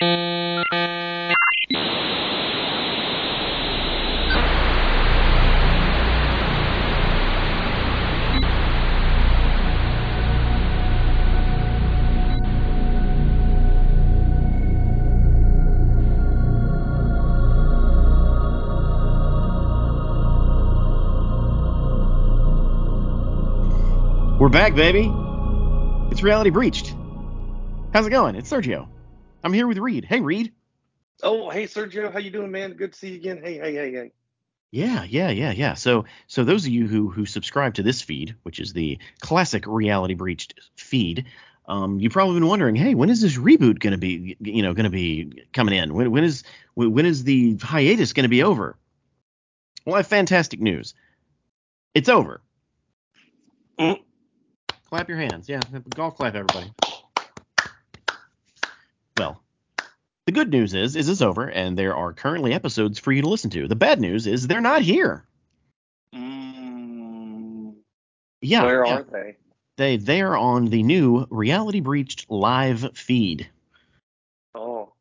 We're back, baby. It's Reality Breached. How's it going? It's Sergio. I'm here with Reed. Hey, Reed. Oh, hey Sergio, how you doing, man? Good to see you again. Hey, hey, hey, hey. Yeah, yeah, yeah, yeah. So, so those of you who who subscribe to this feed, which is the classic Reality Breached feed, um, you've probably been wondering, hey, when is this reboot going to be, you know, going to be coming in? When when is when, when is the hiatus going to be over? Well, I have fantastic news. It's over. Mm. Clap your hands. Yeah, golf clap, everybody. Well, the good news is, is it's over, and there are currently episodes for you to listen to. The bad news is they're not here. Mm, Yeah, where yeah. are they? they they are on the new Reality Breached live feed. Oh,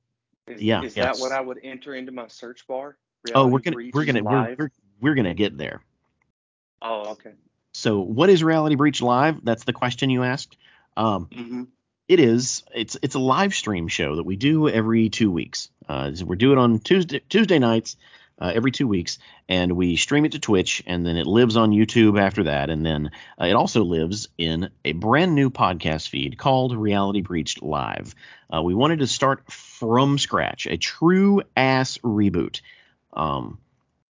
is, Yeah, Is yes. that what I would enter into my search bar? Oh, we're gonna Breach we're gonna we're, we're we're gonna get there. Oh, okay. So, what is Reality Breach Live? That's the question you asked. Um, Mm-hmm. It is. It's it's a live stream show that we do every two weeks. Uh, so we do it on Tuesday Tuesday nights uh, every two weeks, and we stream it to Twitch, and then it lives on YouTube after that, and then uh, it also lives in a brand new podcast feed called Reality Breached Live. Uh, we wanted to start from scratch, a true ass reboot. Um,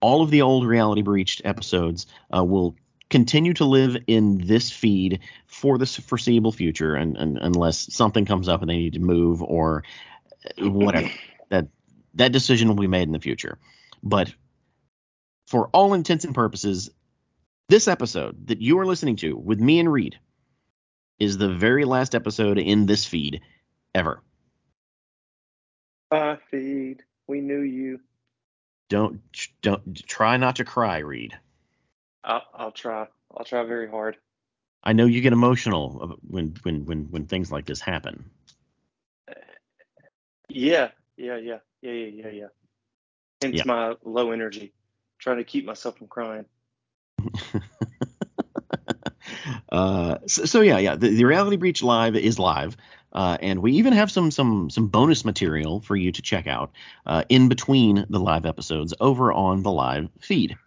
all of the old Reality Breached episodes uh, will continue to live in this feed for the foreseeable future, and, and unless something comes up and they need to move or whatever, that that decision will be made in the future. But for all intents and purposes, this episode that you are listening to with me and Reed is the very last episode in this feed ever. Bye, feed. We knew you. Don't don't try not to cry, Reed. I'll, I'll try. I'll try very hard. I know you get emotional when when when when things like this happen. Yeah, yeah, yeah, yeah, yeah, yeah, yeah. Hence Yeah. my low energy. Trying to keep myself from crying. uh, so, so yeah, yeah. The, the Reality Breach Live is live, uh, and we even have some some some bonus material for you to check out uh, in between the live episodes over on the live feed.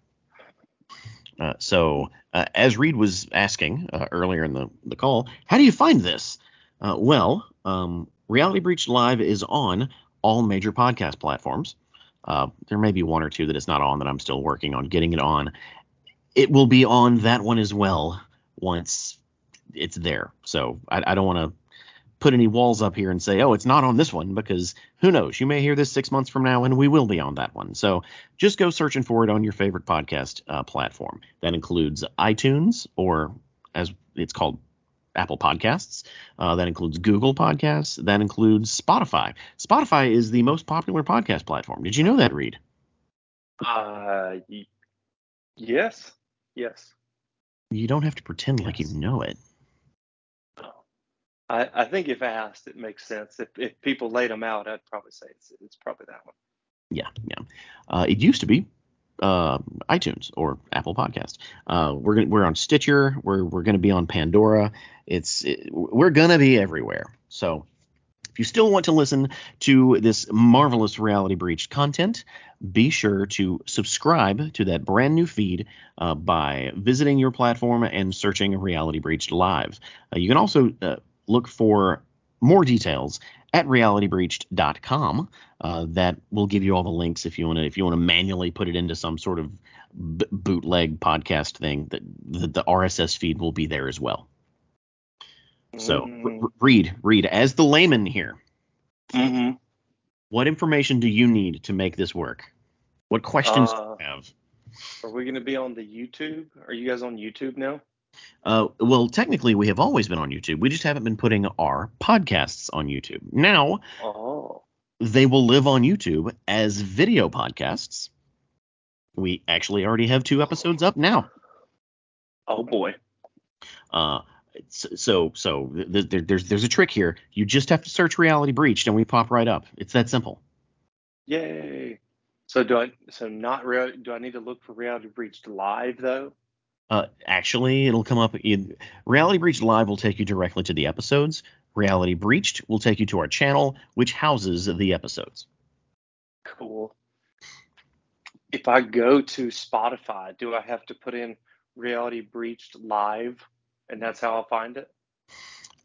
Uh, so, uh, as Reed was asking uh, earlier in the, the call, how do you find this? Uh, well, um, Reality Breach Live is on all major podcast platforms. Uh, there may be one or two that it's not on that I'm still working on getting it on. It will be on that one as well once it's there. So I, I don't want to put any walls up here and say, oh, it's not on this one because who knows? You may hear this six months from now and we will be on that one. So just go searching for it on your favorite podcast uh, platform. That includes iTunes or as it's called Apple Podcasts. Uh, that includes Google Podcasts. That includes Spotify. Spotify is the most popular podcast platform. Did you know that, Reed? Uh, y- yes, yes. You don't have to pretend like you know it. I, I think if asked, it makes sense. If if people laid them out, I'd probably say it's it's probably that one. Yeah, yeah. Uh, it used to be uh, iTunes or Apple Podcast. Uh, we're gonna, we're on Stitcher. We're we're gonna be on Pandora. It's it, we're gonna be everywhere. So if you still want to listen to this marvelous reality breach content, be sure to subscribe to that brand new feed uh, by visiting your platform and searching Reality Breached Live. Uh, you can also uh, look for more details at realitybreached.com. Uh, that will give you all the links if you want to if you want to manually put it into some sort of b- bootleg podcast thing. That the, the RSS feed will be there as well. So Mhm. r- Reed Reed as the layman here. Mhm. What information do you need to make this work? What questions Uh, do you have? Are we going to be on the YouTube? Are you guys on YouTube now? Uh, well, technically, we have always been on YouTube. We just haven't been putting our podcasts on YouTube. Now Oh. they will live on YouTube as video podcasts. We actually already have two episodes up now. Oh boy. Uh, so so th- th- there's there's a trick here. You just have to search reality breached and we pop right up. It's that simple. Yay! So do I? So not real? Do I need to look for reality breached live though? Uh, actually, it'll come up. In, reality breached live will take you directly to the episodes. Reality breached will take you to our channel, which houses the episodes. Cool. If I go to Spotify, do I have to put in reality breached live, and that's how I'll find it?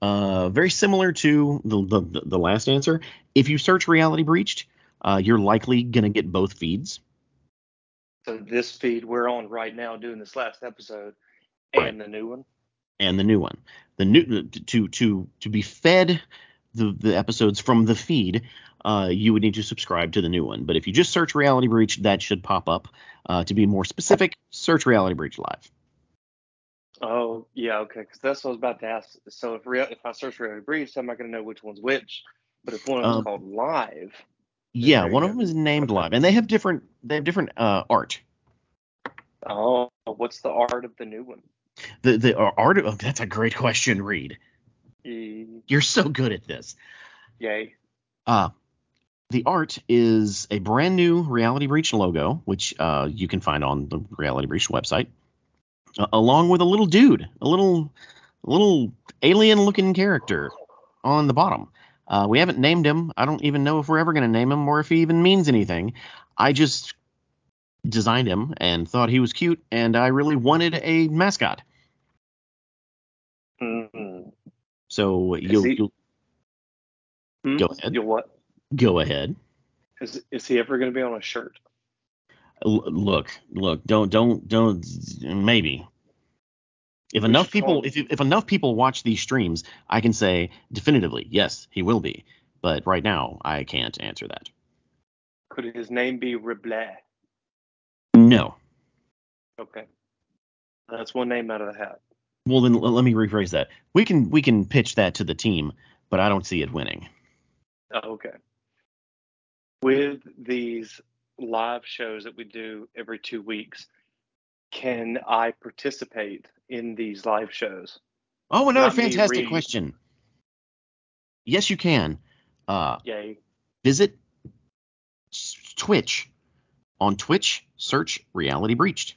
Uh, very similar to the, the the last answer. If you search reality breached, uh, you're likely gonna get both feeds. So this feed we're on right now doing this last episode Right. and the new one. and the new one. The new to to to be fed the the episodes from the feed, uh, you would need to subscribe to the new one. But if you just search Reality Breach, that should pop up. Uh, to be more specific, search Reality Breach Live. Oh yeah, okay. Because that's what I was about to ask. So if real, if I search reality Breach, how am I going to know which one's which? But if one of them's Um, called live, Yeah, there you one of them is named Okay. Live, and they have different they have different uh, art. oh, what's the art of the new one? The the uh, art. Oh, that's a great question, Reed. E- You're so good at this. Yay. Uh, the art is a brand new Reality Breach logo, which uh, you can find on the Reality Breach website, uh, along with a little dude, a little, little alien-looking character on the bottom. Uh, we haven't named him. I don't even know if we're ever going to name him or if he even means anything. I just designed him and thought he was cute, and I really wanted a mascot. Mm. So you'll, he- you'll Hmm? Go ahead. You'll what? go ahead. Is is he ever going to be on a shirt? L- look, look, don't, don't, don't. Maybe if enough people, if if enough people watch these streams, I can say definitively yes, he will be. But right now, I can't answer that. Could his name be Riblet? No. Okay. That's one name out of the hat. Well, then l- let me rephrase that. We can we can pitch that to the team, but I don't see it winning. Oh, okay. With these live shows that we do every two weeks, can I participate in these live shows? Oh, another Not fantastic question. Yes, you can. Uh, Yay. visit Twitch. On Twitch, search Reality Breached.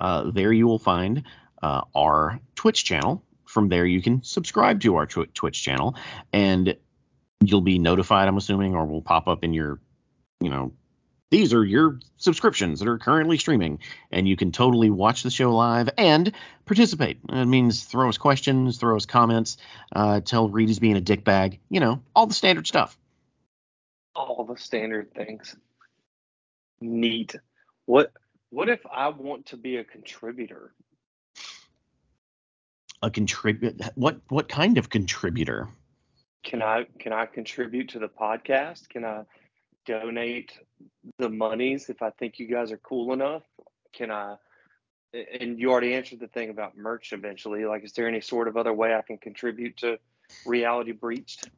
Uh, there you will find uh, our Twitch channel. From there, you can subscribe to our tw- Twitch channel, and you'll be notified. I'm assuming, or will pop up in your, you know, these are your subscriptions that are currently streaming, and you can totally watch the show live and participate. It means throw us questions, throw us comments, uh, tell Reed he's being a dickbag, you know, all the standard stuff. All the standard things. Neat. What what if I want to be a contributor? A contribute what what kind of contributor? Can I can I contribute to the podcast? Can I donate the monies if I think you guys are cool enough? Can I and you already answered the thing about merch eventually. Like is there any sort of other way I can contribute to reality breached?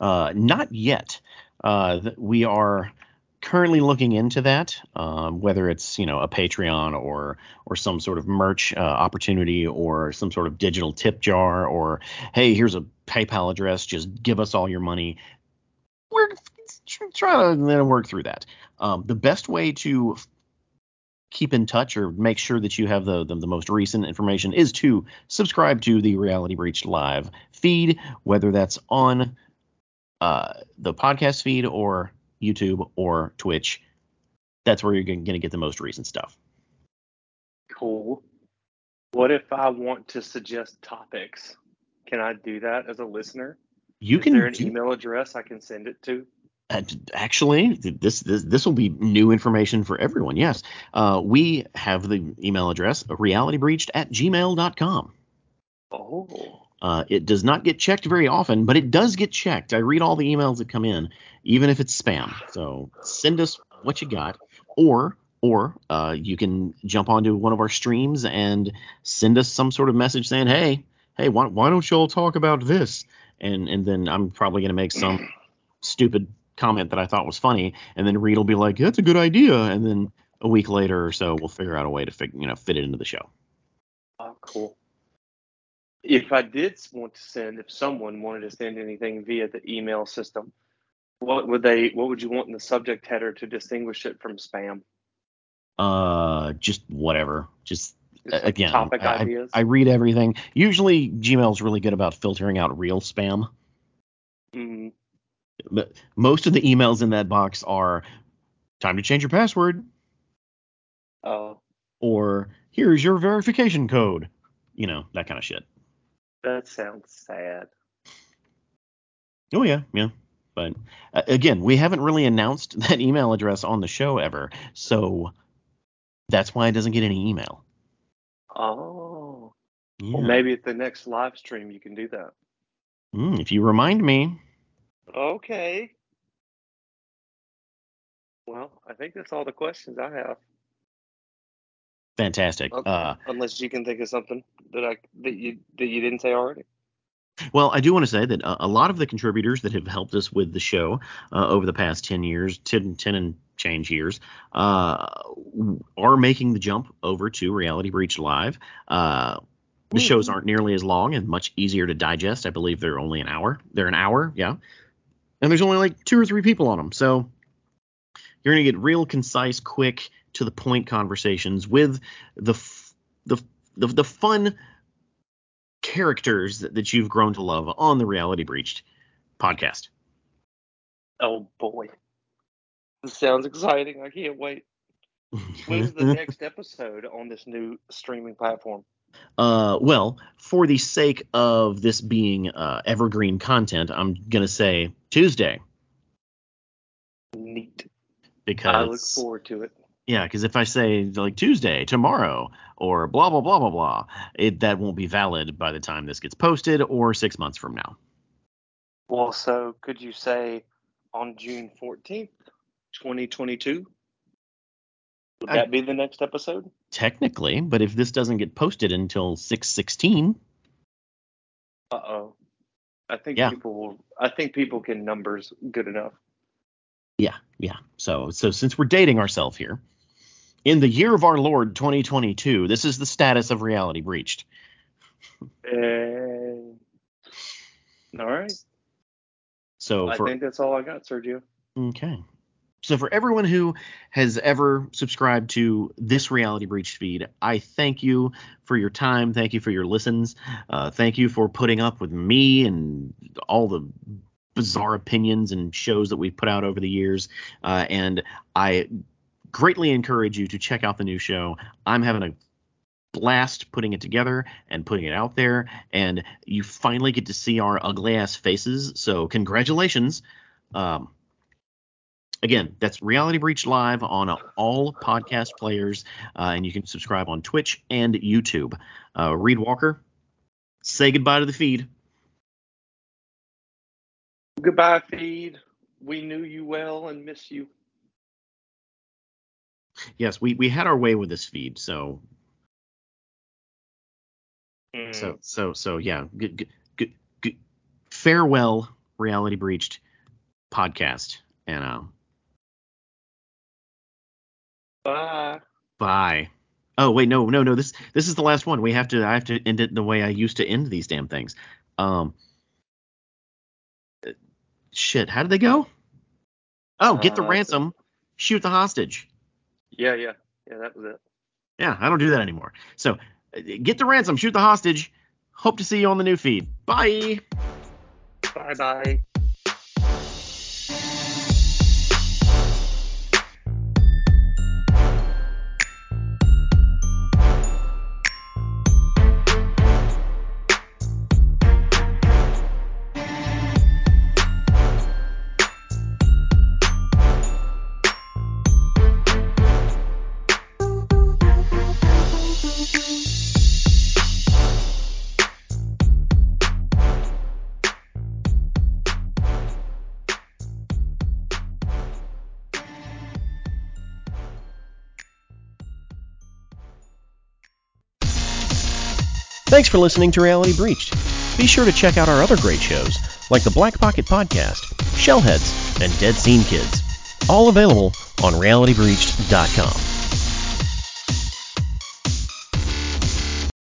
Uh, not yet. Uh, we are currently looking into that, um, whether it's you know a Patreon or or some sort of merch uh, opportunity or some sort of digital tip jar or hey here's a PayPal address just give us all your money. We're tr- trying to work through that. Um, the best way to keep in touch or make sure that you have the, the the most recent information is to subscribe to the Reality Breach Live feed, whether that's on uh, the podcast feed or YouTube or Twitch. That's where you're going to get the most recent stuff. Cool. What if I want to suggest topics? Can I do that as a listener? You Is can there an do- email address I can send it to? Uh, actually this this this will be new information for everyone. Yes, uh, we have the email address realitybreached at gmail.com. Oh. Uh, it does not get checked very often, but it does get checked. I read all the emails that come in, even if it's spam. So send us what you got, or or uh, you can jump onto one of our streams and send us some sort of message saying, "Hey, hey, why, why don't y'all talk about this?" And and then I'm probably gonna make some stupid comment that I thought was funny, and then Reed will be like, "That's a good idea," and then a week later or so, we'll figure out a way to fig- you know fit it into the show. Oh, cool. if I did want to send, if someone wanted to send anything via the email system, what would they? What would you want in the subject header to distinguish it from spam? Uh, just whatever. Just Just again, topic I, ideas. I read everything. Usually, Gmail's really good about filtering out real spam. Mm, But most of the emails in that box are time to change your password oh, or here's your verification code. You know, that kind of shit. that sounds sad. Oh yeah, yeah. But uh, again, we haven't really announced that email address on the show ever, so that's why it doesn't get any email. Oh, Yeah. well, maybe at the next live stream you can do that. Mm, if you remind me. Okay. Well, I think that's all the questions I have. Fantastic. Okay. Uh, Unless you can think of something that I that you that you didn't say already. well, I do want to say that uh, a lot of the contributors that have helped us with the show uh, over the past 10 years, 10, 10 and change years, uh, are making the jump over to Reality Breach Live. Uh, the shows aren't nearly as long and much easier to digest. I believe they're only an hour. They're an hour, yeah. And there's only like two or three people on them. So you're going to get real concise, quick, to the point conversations with the f- the the, the fun characters that, that you've grown to love on the Reality Breached podcast. Oh boy, this sounds exciting. I can't wait. When's the next episode on this new streaming platform? Uh, well, for the sake of this being uh, evergreen content, I'm going to say Tuesday Neat. because I look forward to it. Yeah, because if I say like Tuesday, tomorrow, or blah blah blah blah blah, it that won't be valid by the time this gets posted or six months from now. Well, so could you say on June fourteenth, twenty twenty two? Would I- that be the next episode? Technically, but if this doesn't get posted until six sixteen, Uh oh. I think Yeah. people will. I think people can numbers good enough. yeah, yeah. So so since we're dating ourselves here, in the year of our Lord 2022, this is the status of Reality Breached. And all right. So I for think that's all I got, Sergio. Okay. So for everyone who has ever subscribed to this Reality Breach feed, I thank you for your time. Thank you for your listens. Uh, thank you for putting up with me and all the bizarre opinions and shows that we've put out over the years. Uh, and I greatly encourage you to check out the new show. I'm having a blast putting it together and putting it out there. And you finally get to see our ugly ass faces. So congratulations. Um, again, that's Reality Breach Live on all podcast players, uh, and you can subscribe on Twitch and YouTube. Uh, Reed Walker, say goodbye to the feed. Goodbye, feed. We knew you well and miss you. Yes, we, we had our way with this feed, so Mm. so so so yeah. Good, good, good, good. Farewell, Reality Breached podcast, and uh, Bye. bye. Oh wait, no, no, no. This this is the last one. We have to. I have to end it the way I used to end these damn things. Um. Shit. How did they go? Oh, get the Uh, ransom, shoot the hostage. Yeah, yeah, yeah. That was it. Yeah, I don't do that anymore. So, uh, get the ransom, shoot the hostage. Hope to see you on the new feed. Bye. Bye, bye. Thanks for listening to Reality Breached. Be sure to check out our other great shows, like the Black Pocket Podcast, Shellheads, and Dead Scene Kids. All available on realitybreached.com.